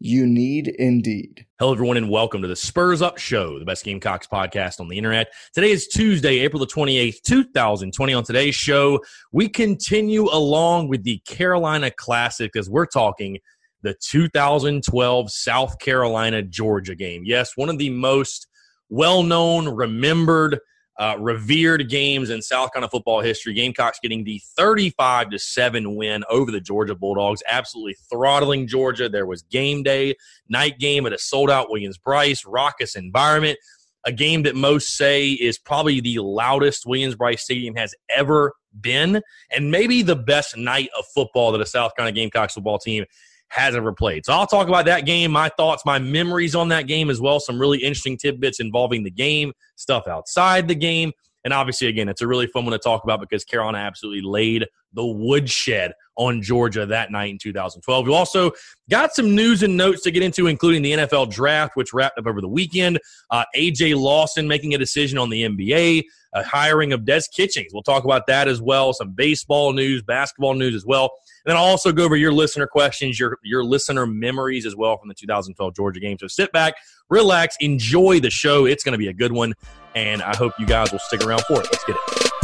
You need Indeed. Hello, everyone, and welcome to the Spurs Up Show, the best Gamecocks podcast on the internet. Today is Tuesday, April the 28th, 2020. On today's show, we continue along with the Carolina Classic as we're talking the 2012 South Carolina Georgia game. Yes, one of the most well known, remembered, uh, revered games in South Carolina football history. Gamecocks getting the 35 to 7 win over the Georgia Bulldogs, absolutely throttling Georgia. There was game day, night game at a sold out Williams Brice, raucous environment. A game that most say is probably the loudest Williams Brice Stadium has ever been, and maybe the best night of football that a South Carolina Gamecocks football team has ever played. So I'll talk about that game, my thoughts, my memories on that game as well. Some really interesting tidbits involving the game, stuff outside the game. And obviously, again, it's a really fun one to talk about because Carolina absolutely laid the woodshed on Georgia that night in 2012. We also got some news and notes to get into, including the NFL draft, which wrapped up over the weekend. Uh, AJ Lawson making a decision on the NBA, a hiring of Des Kitchings. We'll talk about that as well. Some baseball news, basketball news as well. Then I'll also go over your listener questions, your your listener memories as well from the 2012 Georgia game. So sit back, relax, enjoy the show. It's going to be a good one, and I hope you guys will stick around for it. Let's get it.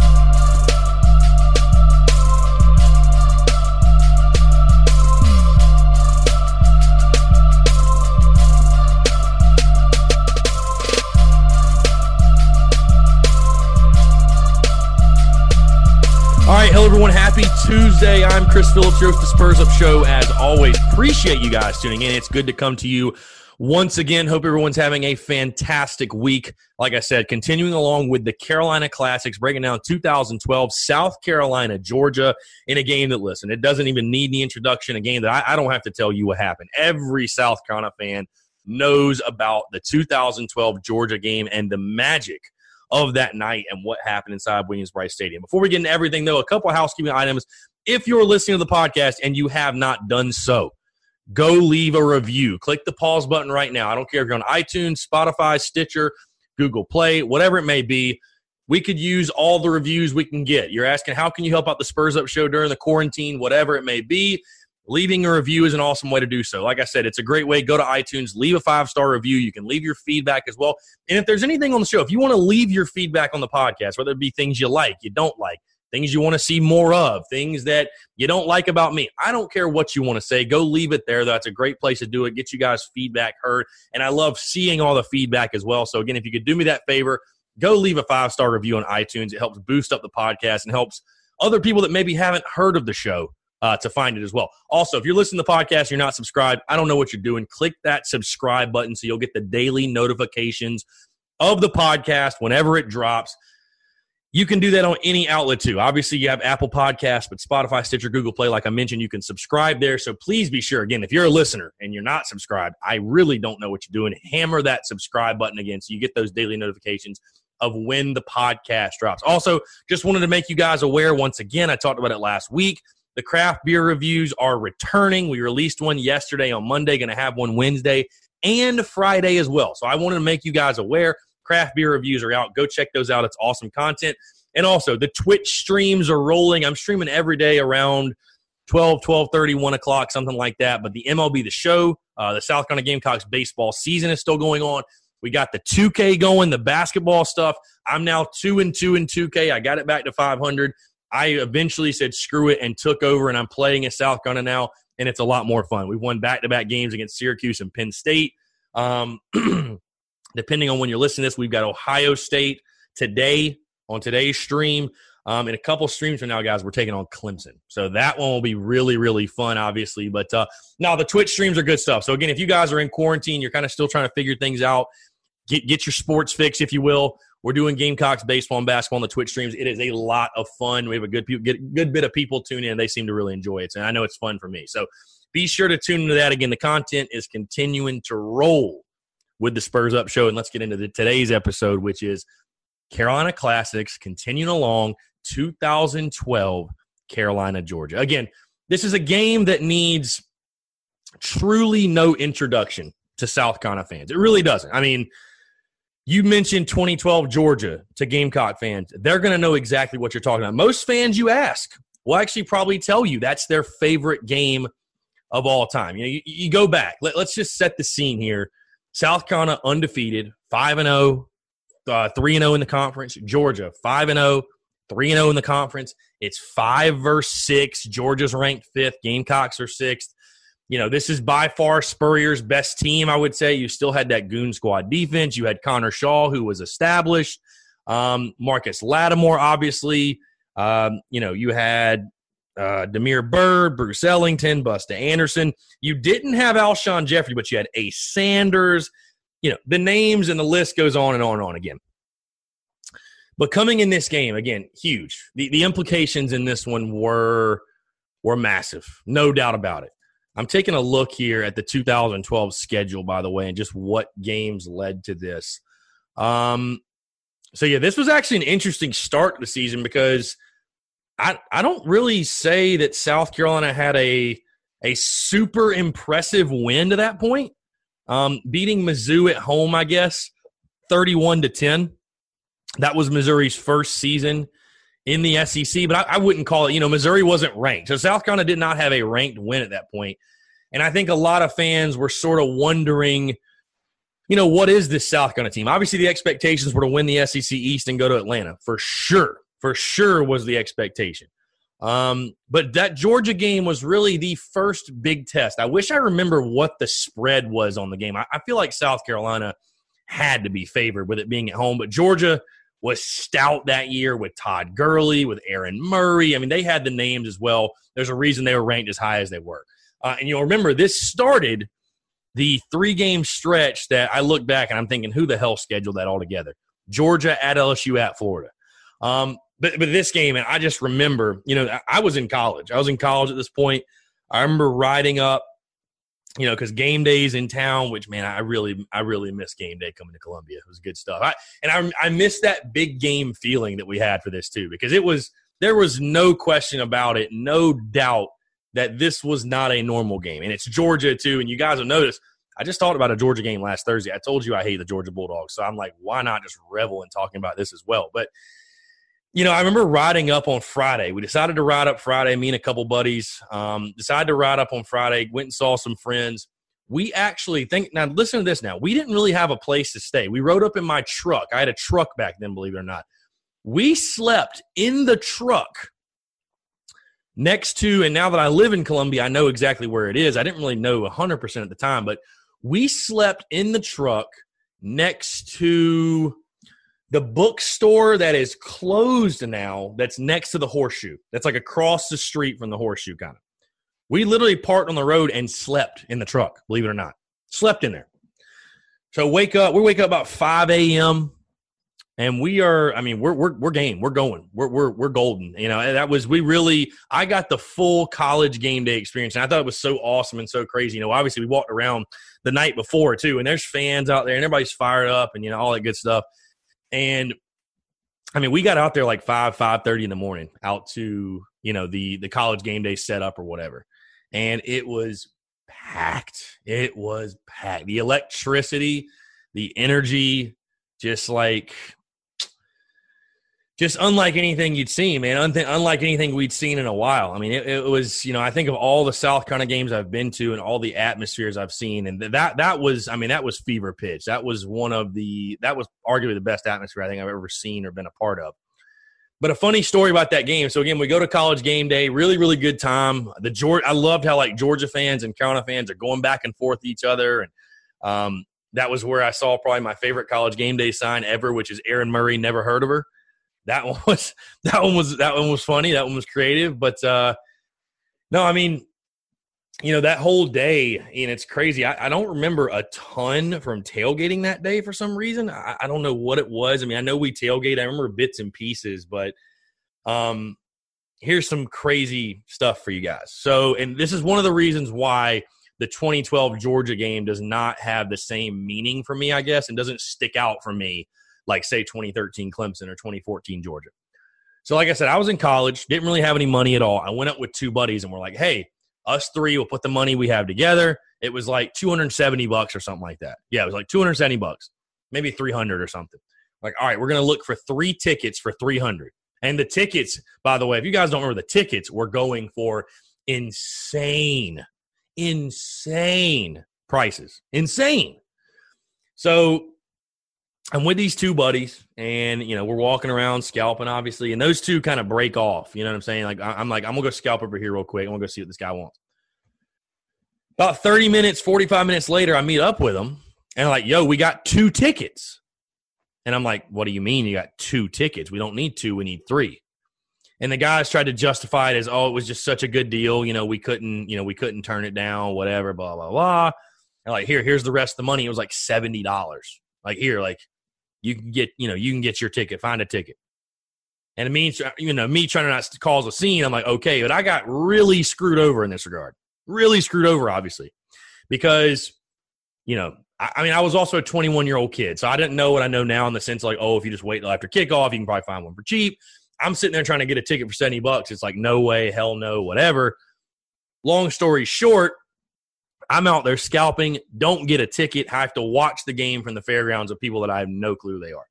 All right, hello everyone. Happy Tuesday. I'm Chris Phillips, your host, the Spurs Up Show. As always, appreciate you guys tuning in. It's good to come to you once again. Hope everyone's having a fantastic week. Like I said, continuing along with the Carolina Classics, breaking down 2012 South Carolina, Georgia, in a game that, listen, it doesn't even need the introduction. A game that I, I don't have to tell you what happened. Every South Carolina fan knows about the 2012 Georgia game and the magic – of that night and what happened inside Williams Brice Stadium. Before we get into everything, though, a couple housekeeping items. If you're listening to the podcast and you have not done so, go leave a review. Click the pause button right now. I don't care if you're on iTunes, Spotify, Stitcher, Google Play, whatever it may be. We could use all the reviews we can get. You're asking, how can you help out the Spurs Up show during the quarantine, whatever it may be leaving a review is an awesome way to do so. Like I said, it's a great way. Go to iTunes, leave a five star review. You can leave your feedback as well. And if there's anything on the show, if you want to leave your feedback on the podcast, whether it be things you like, you don't like, things you want to see more of, things that you don't like about me, I don't care what you want to say. Go leave it there. That's a great place to do it. Get you guys feedback heard. And I love seeing all the feedback as well. So, again, if you could do me that favor, go leave a five star review on iTunes. It helps boost up the podcast and helps other people that maybe haven't heard of the show uh, to find it as well. Also, if you're listening to the podcast, you're not subscribed, I don't know what you're doing. Click that subscribe button so you'll get the daily notifications of the podcast whenever it drops. You can do that on any outlet too. Obviously, you have Apple Podcasts, but Spotify, Stitcher, Google Play, like I mentioned, you can subscribe there. So please be sure, again, if you're a listener and you're not subscribed, I really don't know what you're doing. Hammer that subscribe button again so you get those daily notifications of when the podcast drops. Also, just wanted to make you guys aware once again, I talked about it last week. The craft beer reviews are returning. We released one yesterday on Monday, going to have one Wednesday and Friday as well. So I wanted to make you guys aware. Craft beer reviews are out. Go check those out. It's awesome content. And also, the Twitch streams are rolling. I'm streaming every day around 12, 12 30, 1 o'clock, something like that. But the MLB, the show, uh, the South Carolina Gamecocks baseball season is still going on. We got the 2K going, the basketball stuff. I'm now 2 and 2 in 2K. I got it back to 500. I eventually said screw it and took over, and I'm playing at South Carolina now, and it's a lot more fun. We've won back to back games against Syracuse and Penn State. Um, Depending on when you're listening to this, we've got Ohio State today on today's stream. Um, in a couple streams from now, guys, we're taking on Clemson. So that one will be really, really fun, obviously. But uh, now the Twitch streams are good stuff. So again, if you guys are in quarantine, you're kind of still trying to figure things out, get get your sports fix, if you will. We're doing Gamecocks baseball and basketball on the Twitch streams. It is a lot of fun. We have a good get, good bit of people tune in. They seem to really enjoy it, and I know it's fun for me. So be sure to tune into that. Again, the content is continuing to roll with the Spurs Up Show, and let's get into the, today's episode, which is Carolina Classics continuing along 2012 Carolina Georgia. Again, this is a game that needs truly no introduction to South Carolina fans. It really doesn't. I mean, you mentioned 2012 Georgia to Gamecock fans. They're going to know exactly what you're talking about. Most fans you ask will actually probably tell you that's their favorite game of all time. You know, you, you go back. Let, us just set the scene here. South Carolina undefeated, 5 and 0, uh, 3 and 0 in the conference. Georgia 5 and 0, 3 and 0 in the conference. It's 5 versus 6. Georgia's ranked 5th, Gamecocks are 6th you know, this is by far Spurrier's best team, I would say. You still had that goon squad defense. You had Connor Shaw, who was established. Um, Marcus Lattimore, obviously. Um, you know, you had uh, Damiere Byrd, Bruce Ellington, Busta Anderson. You didn't have Alshon Jeffery, but you had Ace Sanders. You know, the names and the list goes on and on and on again. But coming in this game, again, huge. The, the implications in this one were were massive, no doubt about it. I'm taking a look here at the 2012 schedule, by the way, and just what games led to this. Um, so yeah, this was actually an interesting start to the season because I I don't really say that South Carolina had a a super impressive win to that point. Um, beating Mizzou at home, I guess, 31 to 10. That was Missouri's first season in the SEC, but I, I, wouldn't call it, you know, Missouri wasn't ranked. So South Carolina did not have a ranked win at that point. And I think a lot of fans were sort of wondering, you know, what is this South Carolina team? Obviously, the expectations were to win the SEC East and go to Atlanta for sure. For sure was the expectation. Um, but that Georgia game was really the first big test. I wish I remember what the spread was on the game. I, I feel like South Carolina had to be favored with it being at home, but Georgia – was stout that year with Todd Gurley, with Aaron Murray. I mean, they had the names as well. There's a reason they were ranked as high as they were. Uh, and you'll remember this started the three game stretch that I look back and I'm thinking, who the hell scheduled that all together? Georgia at LSU at Florida. Um, but but this game, and I just remember, you know, I was in college. I was in college at this point. I remember riding up you know, because game days in town, which man, I really, I really miss game day coming to Columbia. It was good stuff. I, and I, I miss that big game feeling that we had for this too, because it was there was no question about it, no doubt that this was not a normal game, and it's Georgia too. And you guys will notice, I just talked about a Georgia game last Thursday. I told you I hate the Georgia Bulldogs, so I'm like, why not just revel in talking about this as well? But you know, I remember riding up on Friday. We decided to ride up Friday, me and a couple buddies. Um, decided to ride up on Friday, went and saw some friends. We actually think, now listen to this now. We didn't really have a place to stay. We rode up in my truck. I had a truck back then, believe it or not. We slept in the truck next to, and now that I live in Columbia, I know exactly where it is. I didn't really know 100% at the time, but we slept in the truck next to the bookstore that is closed now that's next to the horseshoe that's like across the street from the horseshoe kind of we literally parked on the road and slept in the truck believe it or not. Slept in there. So wake up we wake up about 5 a.m and we are i mean we're we're, we're game we're going we're, we're we're golden you know that was we really i got the full college game day experience and i thought it was so awesome and so crazy you know obviously we walked around the night before too and there's fans out there and everybody's fired up and you know all that good stuff and I mean, we got out there like five, five thirty in the morning, out to you know the the college game day setup or whatever, and it was packed. It was packed. The electricity, the energy, just like just unlike anything you'd seen, man. unlike anything we'd seen in a while. I mean, it, it, was, you know, I think of all the South Carolina games I've been to and all the atmospheres I've seen, and that that was, I mean, that was fever pitch. That was one of the, that was arguably the best atmosphere I think I've ever seen or been a part of. But a funny story about that game. So again, we go to college game day, really, really good time. The Georgia, I loved how like Georgia fans and Carolina fans are going back and forth each other, and um, that was where I saw probably my favorite college game day sign ever, which is Aaron Murray. Never heard of her. That one was that one was that one was funny. That one was creative. But uh, no, I mean, you know, that whole day, and it's crazy. I, I don't remember a ton from tailgating that day for some reason. I, I don't know what it was. I mean, I know we tailgate. I remember bits and pieces, but um, here's some crazy stuff for you guys. So, and this is one of the reasons why the 2012 Georgia game does not have the same meaning for me, I guess, and doesn't stick out for me like, say, 2013 Clemson or 2014 Georgia. So, like I said, I was in college, didn't really have any money at all. I went up with two buddies and we're like, hey, us three will put the money we have together. It was like 270 bucks or something like that. Yeah, it was like 270 bucks, maybe 300 or something. Like, all right, we're going to look for three tickets for 300. And the tickets, by the way, if you guys don't remember, the tickets were going for insane, insane prices. Insane. So I'm with these two buddies, and you know we're walking around scalping, obviously, and those two kind of break off. You know what I'm saying? Like I'm like I'm gonna go scalp over here real quick. I'm gonna go see what this guy wants. About 30 minutes, 45 minutes later, I meet up with him, and I'm like, "Yo, we got two tickets." And I'm like, "What do you mean you got two tickets? We don't need two. We need three. And the guys tried to justify it as, "Oh, it was just such a good deal. You know, we couldn't, you know, we couldn't turn it down. Whatever, blah blah blah." And like, here, here's the rest of the money. It was like seventy dollars. Like here, like you can get you know you can get your ticket find a ticket. And it means uh, you know me trying to not cause a scene i'm like okay but i got really screwed over in this regard. Really screwed over obviously. Because you know I, I mean i was also a 21 year old kid so i didn't know what i know now in the sense like oh if you just wait till after kickoff you can probably find one for cheap. I'm sitting there trying to get a ticket for 70 bucks. It's like no way hell no whatever. Long story short I'm out there scalping, don't get a ticket, I have to watch the game from the fairgrounds of people that I have no clue they are.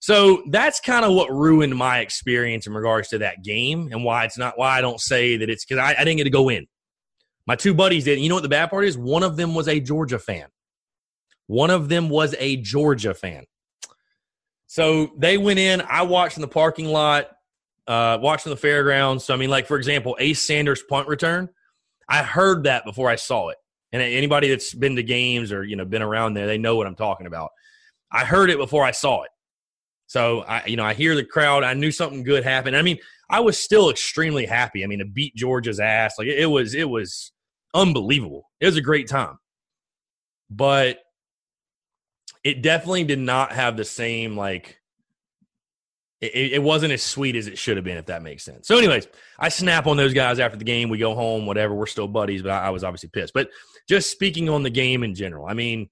So that's kind of what ruined my experience in regards to that game and why it's not why I don't say that it's because I, I, didn't get to go in. My two buddies did. You know what the bad part is? One of them was a Georgia fan. One of them was a Georgia fan. So they went in. I watched in the parking lot, uh, watching the fairgrounds. So I mean, like for example, Ace Sanders punt return. I heard that before I saw it. And anybody that's been to games or you know been around there, they know what I'm talking about. I heard it before I saw it. So I, you know, I hear the crowd. I knew something good happened. I mean, I was still extremely happy. I mean, to beat Georgia's ass, like it, was, it was unbelievable. It was a great time, but it definitely did not have the same like it, it, wasn't as sweet as it should have been, if that makes sense. So, anyways, I snap on those guys after the game. We go home, whatever. We're still buddies, but I, I was obviously pissed. But just speaking on the game in general, I mean,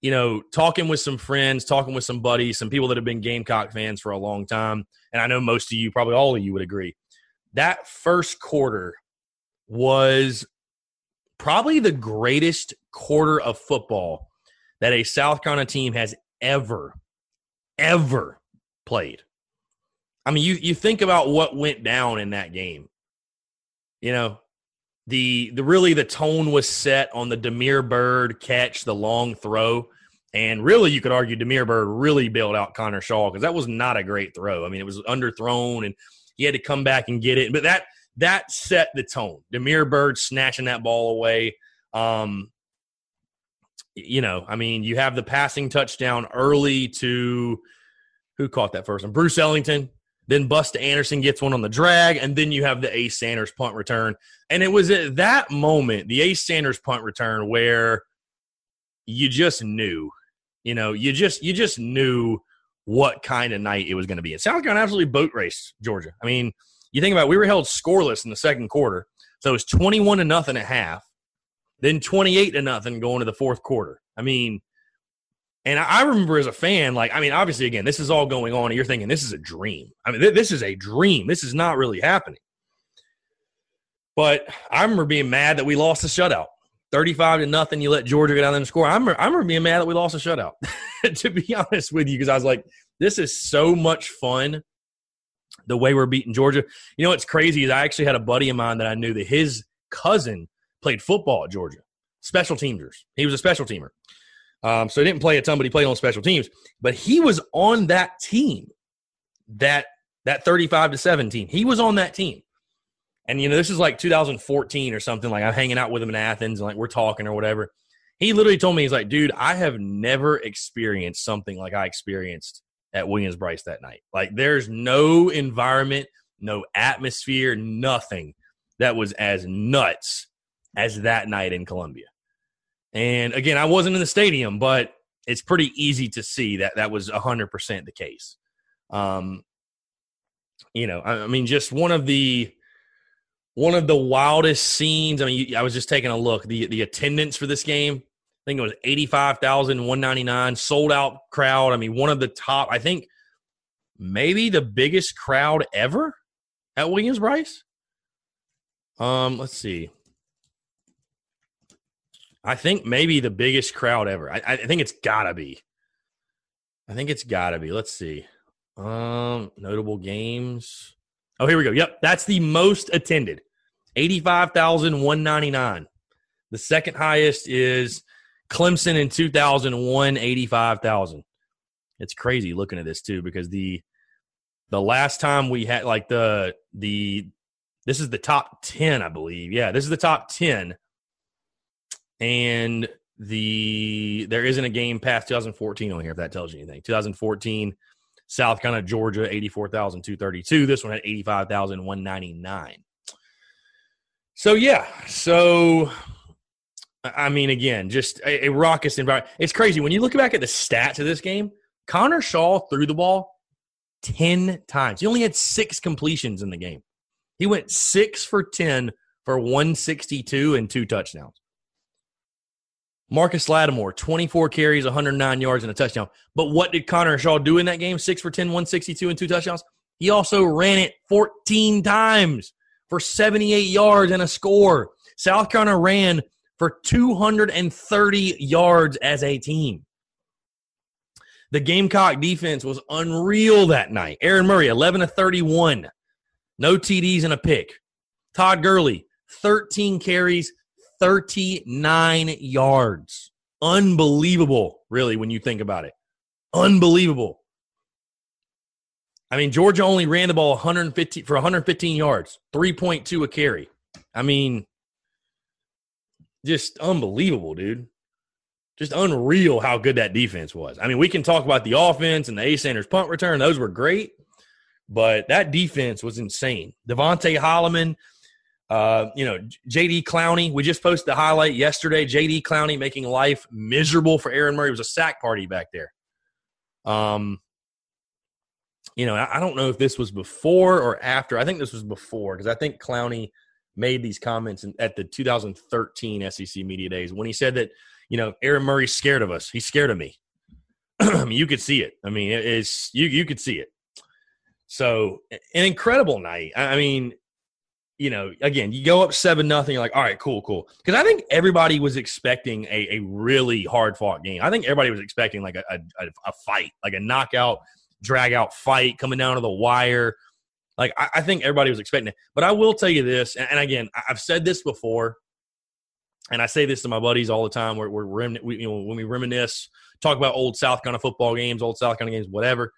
you know, talking with some friends, talking with some buddies, some people that have been Gamecock fans for a long time, and I know most of you, probably all of you, would agree. That first quarter was probably the greatest quarter of football that a South Carolina team has ever, ever played. I mean, you you think about what went down in that game. You know, the the really the tone was set on the Damiere Byrd catch, the long throw, and really you could argue Damiere Byrd really bailed out Connor Shaw because that was not a great throw. I mean, it was underthrown and he had to come back and get it. But that that set the tone. Damiere Byrd snatching that ball away. Um, you know, I mean, you have the passing touchdown early to who caught that first one? Bruce Ellington then Busta Anderson gets one on the drag, and then you have the Ace Sanders punt return. And it was at that moment, the Ace Sanders punt return, where you just knew, you know, you just you just knew what kind of night it was going to be. It sounds like an absolutely boat race, Georgia. I mean, you think about it, we were held scoreless in the second quarter, so it was twenty-one to nothing at half, then twenty-eight to nothing going to the fourth quarter. I mean, and I remember as a fan, like, I mean, obviously, again, this is all going on, and you're thinking this is a dream. I mean, th- this is a dream. This is not really happening. But I remember being mad that we lost the shutout. 35 to nothing, you let Georgia go down there and score. I remember, I remember being mad that we lost a shutout, to be honest with you, because I was like, this is so much fun the way we're beating Georgia. You know what's crazy is I actually had a buddy of mine that I knew that his cousin played football at Georgia, special teamers. He was a special teamer. Um, so he didn't play a ton, but he played on special teams. But he was on that team, that that 35 to 17. He was on that team. And you know, this is like 2014 or something. Like I'm hanging out with him in Athens and like we're talking or whatever. He literally told me, he's like, dude, I have never experienced something like I experienced at Williams Brice that night. Like, there's no environment, no atmosphere, nothing that was as nuts as that night in Columbia. And again, I wasn't in the stadium, but it's pretty easy to see that that was 100% the case. Um, you know, I, I mean, just one of the one of the wildest scenes. I mean, I was just taking a look. The the attendance for this game, I think it was 85,199, sold out crowd. I mean, one of the top, I think maybe the biggest crowd ever at Williams Brice. Um, let's see. I think maybe the biggest crowd ever. I, I think it's gotta be. I think it's gotta be. Let's see. Um, notable games. Oh, here we go. Yep, that's the most attended. 85,199. The second highest is Clemson in 2001, 85,000. It's crazy looking at this too because the the last time we had like the the this is the top 10, I believe. Yeah, this is the top 10. And the there isn't a game past 2014 on here if that tells you anything. 2014 South Carolina, Georgia, 84,232. This one had 85,199. So, yeah. So, I mean, again, just a, a raucous environment. It's crazy. When you look back at the stats of this game, Connor Shaw threw the ball 10 times. He only had six completions in the game. He went six for 10 for 162 and two touchdowns. Marcus Lattimore, 24 carries, 109 yards, and a touchdown. But what did Connor Shaw do in that game? Six for 10, 162, and two touchdowns. He also ran it 14 times for 78 yards and a score. South Carolina ran for 230 yards as a team. The Gamecock defense was unreal that night. Aaron Murray, 11 to 31. No TDs and a pick. Todd Gurley, 13 carries, 39 yards. Unbelievable, really, when you think about it. Unbelievable. I mean, Georgia only ran the ball 150 for 115 yards, 3.2 a carry. I mean, just unbelievable, dude. Just unreal how good that defense was. I mean, we can talk about the offense and the Ace Sanders punt return; those were great, but that defense was insane. DeVonte Holloman, uh, you know, JD Clowney, we just posted the highlight yesterday. JD Clowney making life miserable for Aaron Murray. It was a sack party back there. Um, you know, I don't know if this was before or after. I think this was before because I think Clowney made these comments at the 2013 SEC Media Days when he said that, you know, Aaron Murray's scared of us. He's scared of me. I mean, you could see it. I mean, it's you you could see it. So an incredible night. I mean, you know, again, you go up seven nothing. You're like, all right, cool, cool. Because I think everybody was expecting a, a really hard fought game. I think everybody was expecting like a, a, a fight, like a knockout, drag out fight coming down to the wire. Like I, I, think everybody was expecting it. But I will tell you this, and, and, again, I've said this before, and I say this to my buddies all the time. We're, we're we, you know, when we reminisce, talk about old South Carolina football games, old South Carolina games, whatever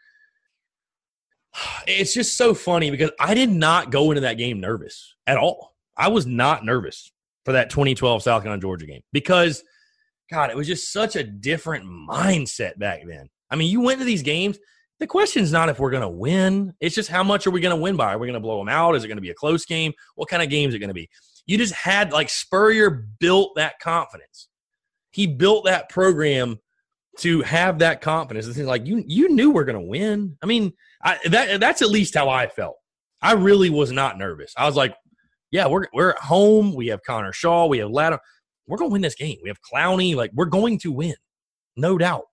it's just so funny because I did not go into that game nervous at all. I was not nervous for that 2012 South Carolina Georgia game because, God, it was just such a different mindset back then. I mean, you went to these games. The question's not if we're going to win. It's just how much are we going to win by? Are we going to blow them out? Is it going to be a close game? What kind of game is it going to be? You just had like Spurrier built that confidence. He built that program to have that confidence. It's like you you knew we're going to win. I mean, I, that that's at least how I felt. I really was not nervous. I was like, yeah, we're we're at home. We have Connor Shaw. We have Ladder. We're going to win this game. We have Clowney. Like we're going to win, no doubt.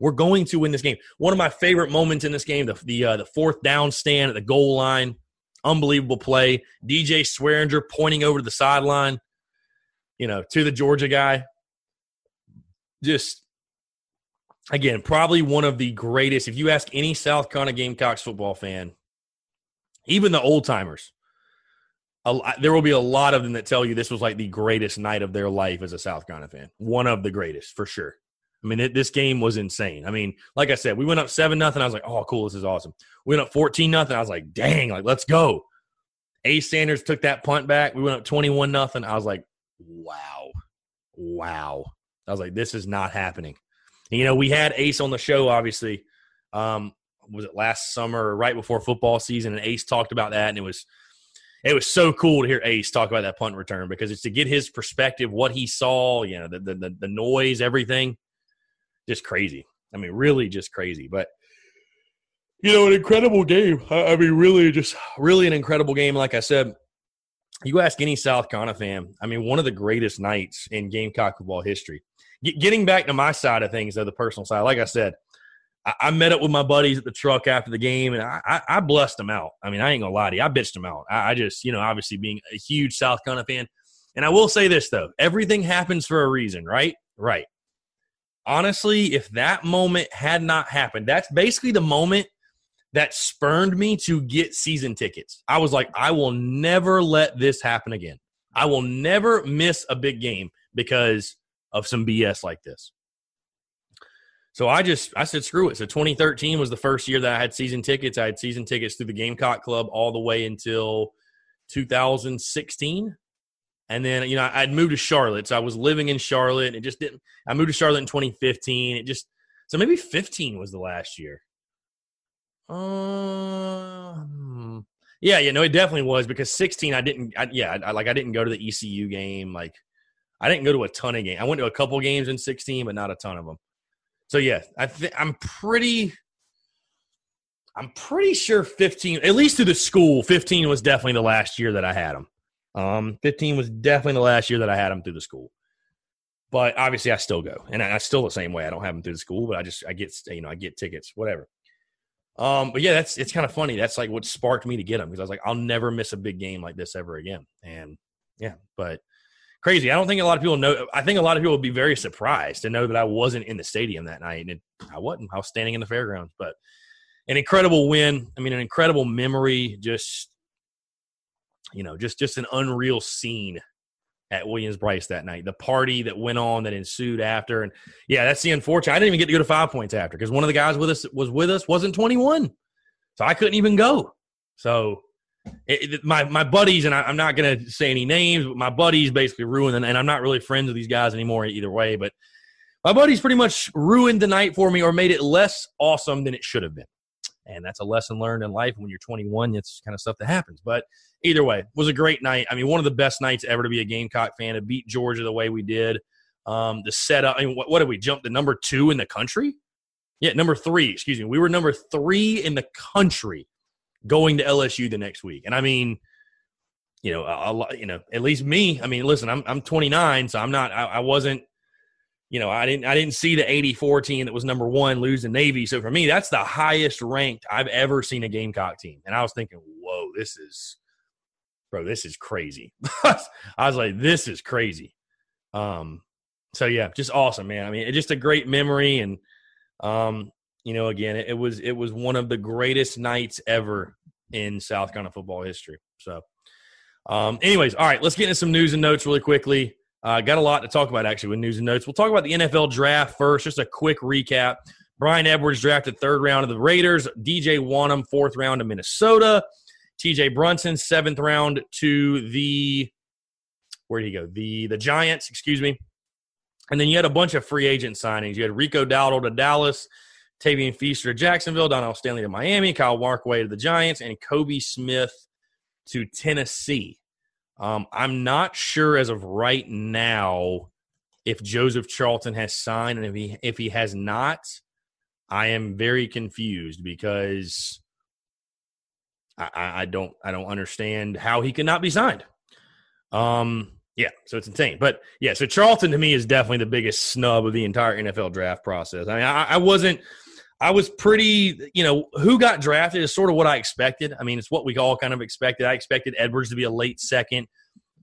We're going to win this game. One of my favorite moments in this game, the the uh, the fourth down stand at the goal line, unbelievable play. DJ Swearinger pointing over to the sideline, you know, to the Georgia guy. Just again, probably one of the greatest. If you ask any South Carolina Gamecocks football fan, even the old timers, there will be a lot of them that tell you this was like the greatest night of their life as a South Carolina fan. One of the greatest for sure. I mean, it, this game was insane. I mean, like I said, we went up seven nothing. I was like, oh, cool, this is awesome. We went up fourteen nothing. I was like, dang, like let's go. Ace Sanders took that punt back. We went up twenty one nothing. I was like, wow, wow. I was like, this is not happening. You know, we had Ace on the show, obviously. Um, was it last summer or right before football season? And Ace talked about that, and it was it was so cool to hear Ace talk about that punt return because it's to get his perspective, what he saw, you know, the the the noise, everything, just crazy. I mean, really, just crazy. But you know, an incredible game. I mean, really, just really an incredible game. Like I said, you ask any South Carolina fan, I mean, one of the greatest nights in Gamecock football history. Getting back to my side of things, though, the personal side, like I said, I, met up with my buddies at the truck after the game, and I, I, I blessed them out. I mean, I ain't gonna lie to you, I bitched them out. I, I just, you know, obviously being a huge South Carolina fan, and I will say this though: everything happens for a reason, right? Right. Honestly, if that moment had not happened, that's basically the moment that spurned me to get season tickets. I was like, I will never let this happen again. I will never miss a big game because of some BS like this. So I just I said screw it. So 2013 was the first year that I had season tickets. I had season tickets through the Gamecock Club all the way until 2016. And then, you know, I'd moved to Charlotte. So I was living in Charlotte. It just didn't I moved to Charlotte in 2015. It just so maybe 15 was the last year. Um, yeah, yeah, no, it definitely was because 16, I didn't, I, yeah, I, like I didn't go to the ECU game. Like I didn't go to a ton of games. I went to a couple games in 16, but not a ton of them. So yeah, I think I'm pretty, I'm pretty sure 15, at least to the school, 15 was definitely the last year that I had them. Um, 15 was definitely the last year that I had them through the school. But obviously, I still go, and I, I still the same way. I don't have them through the school, but I just I get you know I get tickets, whatever. Um, but yeah, that's it's kind of funny. That's like what sparked me to get them because I was like, I'll never miss a big game like this ever again. And yeah, but crazy. I don't think a lot of people know. I think a lot of people would be very surprised to know that I wasn't in the stadium that night, and it, I wasn't. I was standing in the fairgrounds. But an incredible win. I mean, an incredible memory. Just you know, just just an unreal scene at Williams Brice that night. The party that went on that ensued after, and yeah, that's the unfortunate. I didn't even get to go to Five Points after because one of the guys with us was with us wasn't 21, so I couldn't even go. So it, it, my my buddies and I, am not going to say any names, but my buddies basically ruined, and, I'm not really friends with these guys anymore either way. But my buddies pretty much ruined the night for me or made it less awesome than it should have been. And that's a lesson learned in life when you're 21. It's kind of stuff that happens. But either way, was a great night. I mean, one of the best nights ever to be a Gamecock fan. To beat Georgia the way we did, um, the setup. I mean, what, what did we jump to number two in the country? Yeah, number three. Excuse me. We were number three in the country going to LSU the next week. And I mean, you know, a, lot. You know, at least me. I mean, listen, I'm I'm 29, so I'm not. I, I wasn't you know, I didn't I didn't see the 84 team that was number one lose to Navy. So for me, that's the highest ranked I've ever seen a Gamecock team. And I was thinking, whoa, this is bro, this is crazy. I was like, this is crazy. Um, so yeah, just awesome, man. I mean, just a great memory, and um, you know, again, it, was it was one of the greatest nights ever in South Carolina football history. So, um, anyways, all right, let's get into some news and notes really quickly. Uh, got a lot to talk about actually with news and notes. We'll talk about the NFL draft first. Just a quick recap. Bryan Edwards drafted third round of the Raiders. DJ Wonnum fourth round of Minnesota. TJ Brunson, seventh round to the where did he go? The the Giants, excuse me. And then you had a bunch of free agent signings. You had Rico Dowdle to Dallas, Tavien Feaster to Jacksonville, Donell Stanley to Miami, Kyle Markway to the Giants, and Kobe Smith to Tennessee. Um, I'm not sure as of right now if Joseph Charlton has signed, and if he if he has not, I am very confused because I, I don't I don't understand how he cannot be signed. Um, yeah, so it's insane. But yeah, so Charlton to me is definitely the biggest snub of the entire NFL draft process. I mean, I, I wasn't. I was pretty, you know, who got drafted is sort of what I expected. I mean, it's what we all kind of expected. I expected Edwards to be a late second,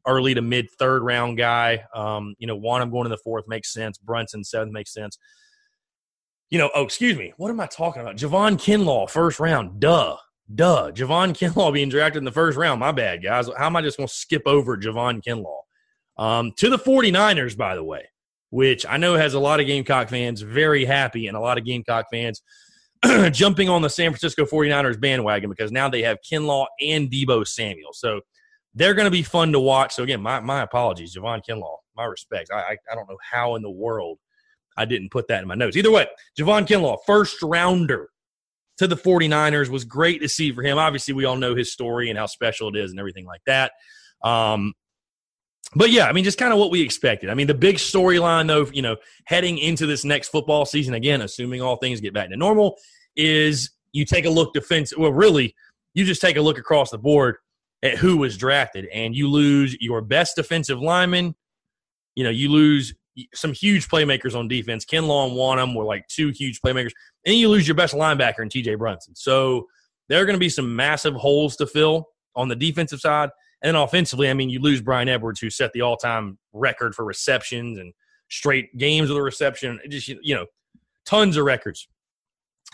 early to mid third round guy. Um, you know, Wonnum going in the fourth makes sense. Brunson seventh makes sense. You know, oh, excuse me. What am I talking about? Javon Kinlaw, first round. Duh. Duh. Javon Kinlaw being drafted in the first round. My bad, guys. How am I just going to skip over Javon Kinlaw? Um, to the 49ers, by the way, which I know has a lot of Gamecock fans very happy and a lot of Gamecock fans jumping on the San Francisco 49ers bandwagon because now they have Kinlaw and Deebo Samuel. So they're going to be fun to watch. So again, my, my apologies, Javon Kinlaw. my respects. I, I, I don't know how in the world I didn't put that in my notes. Either way, Javon Kinlaw, first rounder to the 49ers was great to see for him. Obviously, we all know his story and how special it is and everything like that. Um, but yeah, I mean, just kind of what we expected. I mean, the big storyline, though, you know, heading into this next football season, again, assuming all things get back to normal, is you take a look defense. Well, really, you just take a look across the board at who was drafted, and you lose your best defensive lineman. You know, you lose some huge playmakers on defense. Kinlaw and Wonnum were like two huge playmakers, and you lose your best linebacker in T.J. Brunson. So there are going to be some massive holes to fill on the defensive side. And then offensively, I mean, you lose Bryan Edwards, who set the all-time record for receptions and straight games with a reception. Just you know, tons of records,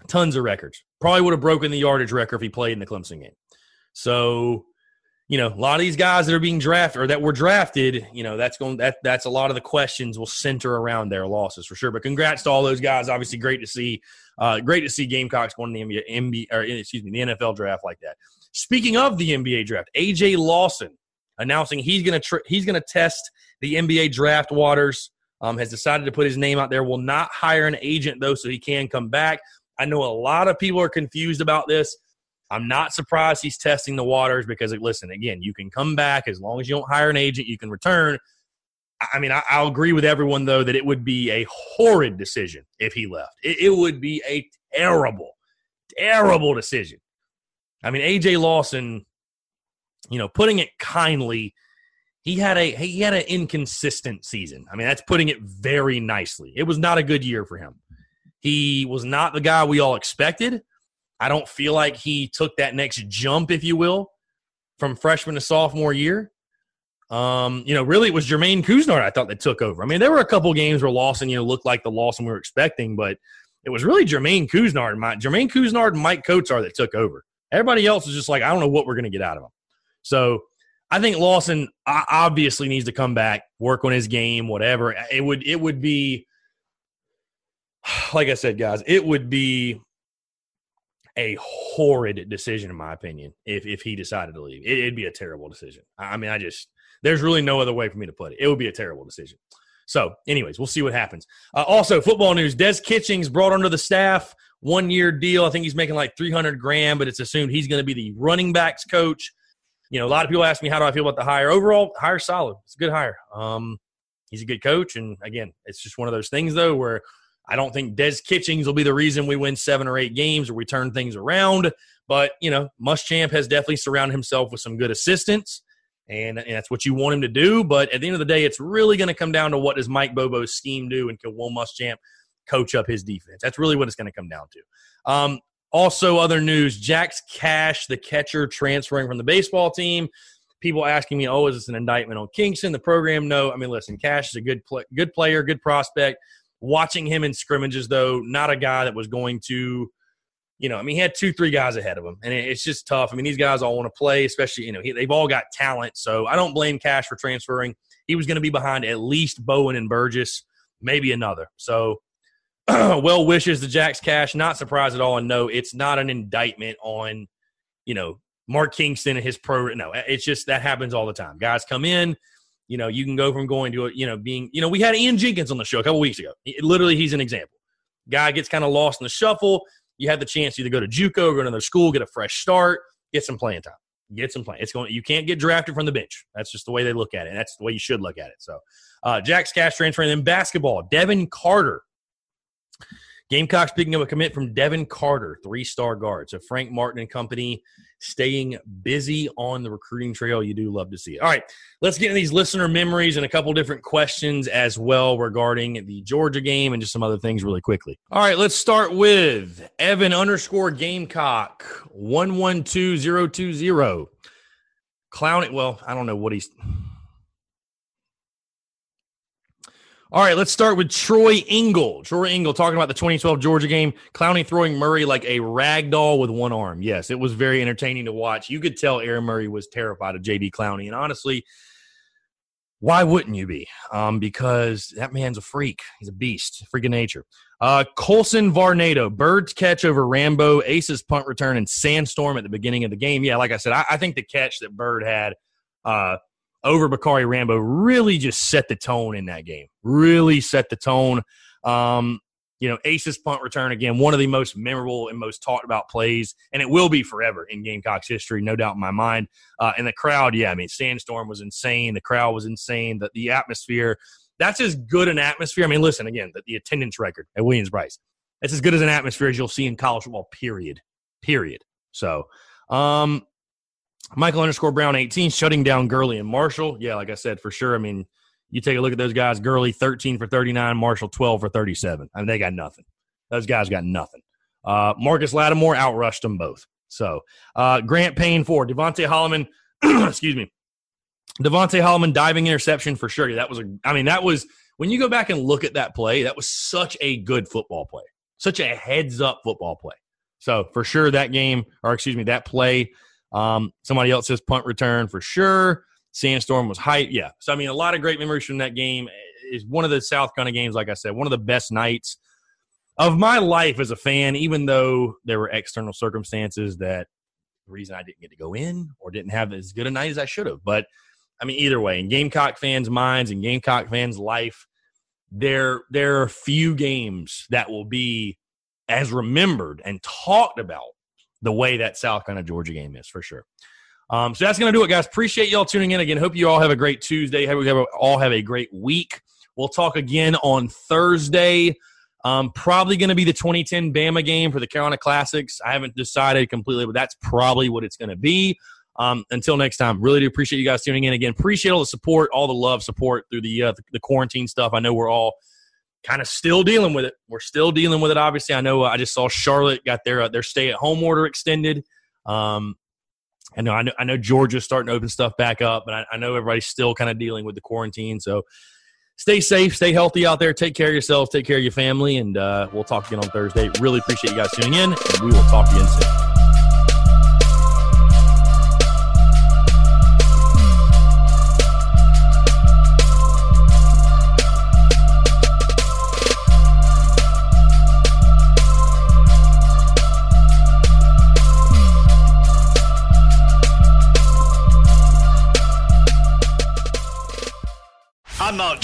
tons of records. Probably would have broken the yardage record if he played in the Clemson game. So, you know, a lot of these guys that are being drafted or that were drafted, you know, that's going that that's a lot of the questions will center around their losses for sure. But congrats to all those guys. Obviously, great to see, uh, great to see Gamecocks going to the NBA, NBA or excuse me, the NFL draft like that. Speaking of the NBA draft, AJ Lawson announcing he's going to tr- he's going to test the NBA draft waters. Um, has decided to put his name out there. Will not hire an agent though, so he can come back. I know a lot of people are confused about this. I'm not surprised he's testing the waters because, listen, again, you can come back as long as you don't hire an agent. You can return. I mean, I, will agree with everyone though that it would be a horrid decision if he left. It, it would be a terrible, terrible decision. I mean, AJ Lawson, you know, putting it kindly, he had a he had an inconsistent season. I mean, that's putting it very nicely. It was not a good year for him. He was not the guy we all expected. I don't feel like he took that next jump, if you will, from freshman to sophomore year. Um, you know, really, it was Jermaine Couisnard I thought that took over. I mean, there were a couple games where Lawson, you know, looked like the Lawson we were expecting, but it was really Jermaine Couisnard, my, Jermaine Couisnard and Maik Kotsar that took over. Everybody else is just like, I don't know what we're going to get out of him. So I think Lawson obviously needs to come back, work on his game, whatever. It would it would be like I said, guys, it would be a horrid decision in my opinion if if he decided to leave. It, would be a terrible decision. I mean, I just there's really no other way for me to put it. It would be a terrible decision. So, anyways, we'll see what happens. Uh, also, football news: Des Kitchings brought under the staff one year deal. I think he's making like 300 grand, but it's assumed he's going to be the running backs coach. You know, a lot of people ask me how do I feel about the hire. Overall, hire solid. It's a good hire. Um, he's a good coach, and again, it's just one of those things though where I don't think Des Kitchings will be the reason we win seven or eight games or we turn things around. But you know, Muschamp has definitely surrounded himself with some good assistants. And, and, that's what you want him to do. But at the end of the day, it's really going to come down to what does Mike Bobo's scheme do, and can Will Muschamp coach up his defense. That's really what it's going to come down to. Um, also, other news: Jax Cash, the catcher, transferring from the baseball team. People asking me, "Oh, is this an indictment on Kingston, the program?" No, I mean, listen, Cash is a good, good player, good prospect. Watching him in scrimmages, though, not a guy that was going to, you know, I mean, he had two, three guys ahead of him, and it's just tough. I mean, these guys all want to play, especially, you know, he, they've all got talent. So I don't blame Cash for transferring. He was going to be behind at least Bowen and Burgess, maybe another. So well wishes to Jax Cash. Not surprised at all. And no, it's not an indictment on, you know, Mark Kingston and his pro. No, it's just that happens all the time. Guys come in, you know, you can go from going to, you know, being, you know, we had Ian Jenkins on the show a couple weeks ago. literally, he's an example. Guy gets kind of lost in the shuffle. You have the chance to either go to JUCO, go to another school, get a fresh start, get some playing time, get some playing. It's going. You can't get drafted from the bench. That's just the way they look at it. And that's the way you should look at it. So, uh, Jax Cash transferring. Then basketball, Devin Carter Gamecocks picking up a commit from Devin Carter, three star guard. So Frank Martin and company staying busy on the recruiting trail. You do love to see it. All right, let's get into these listener memories and a couple different questions as well regarding the Georgia game and just some other things really quickly. All right, let's start with Evan underscore Gamecock one one two zero two zero. Clowning. Well, I don't know what he's. All right, let's start with Troy Engel. Troy Engel talking about the 2012 Georgia game. Clowney throwing Murray like a rag doll with one arm. Yes, it was very entertaining to watch. You could tell Aaron Murray was terrified of JD Clowney. And honestly, why wouldn't you be? Um, because that man's a freak. He's a beast, freak of nature. Uh, Colson Varnado, Byrd's catch over Rambo, Ace's punt return, and Sandstorm at the beginning of the game. Yeah, like I said, I, I think the catch that Bird had uh, over Bacarri Rambo really just set the tone in that game. Really set the tone. Um, you know, Ace's punt return again, one of the most memorable and most talked about plays, and it will be forever in Gamecocks history, no doubt in my mind. Uh, and the crowd, yeah, I mean, Sandstorm was insane. The crowd was insane. The, the atmosphere, that's as good an atmosphere. I mean, listen again, the, the attendance record at Williams-Brice, that's as good as an atmosphere as you'll see in college football. Period. Period. So, um, Michael underscore Brown 18, shutting down Gurley and Marshall. Yeah, like I said, for sure. I mean, you take a look at those guys Gurley 13 for 39, Marshall 12 for 37. I mean, they got nothing. Those guys got nothing. Uh, Marcus Lattimore outrushed them both. So, uh, Grant Payne for DeVonte Holloman, excuse me. DeVonte Holloman diving interception for sure. That was a, I mean, that was, when you go back and look at that play, that was such a good football play, such a heads up football play. So, for sure, that game, or excuse me, that play, um, somebody else says punt return for sure. Sandstorm was hype. Yeah. So, I mean, a lot of great memories from that game. Is one of the South Carolina games, like I said, one of the best nights of my life as a fan, even though there were external circumstances that the reason I didn't get to go in or didn't have as good a night as I should have. But I mean, either way, in Gamecock fans' minds and Gamecock fans' life, there there are few games that will be as remembered and talked about the way that South Carolina Georgia game is for sure. Um, so that's going to do it, guys. Appreciate y'all tuning in again. Hope you all have a great Tuesday. Hope you all have a great week. We'll talk again on Thursday. Um, probably going to be the 2010 Bama game for the Carolina Classics. I haven't decided completely, but that's probably what it's going to be. Um, until next time, really do appreciate you guys tuning in again. Appreciate all the support, all the love, support through the uh, the, the quarantine stuff. I know we're all kind of still dealing with it. We're still dealing with it. Obviously, I know uh, I just saw Charlotte got their uh, their stay at home order extended. Um, I know, I know, I know Georgia's starting to open stuff back up, but I, I know everybody's still kind of dealing with the quarantine. So stay safe, stay healthy out there. Take care of yourselves, take care of your family, and uh, we'll talk again on Thursday. Really appreciate you guys tuning in, and we will talk again soon.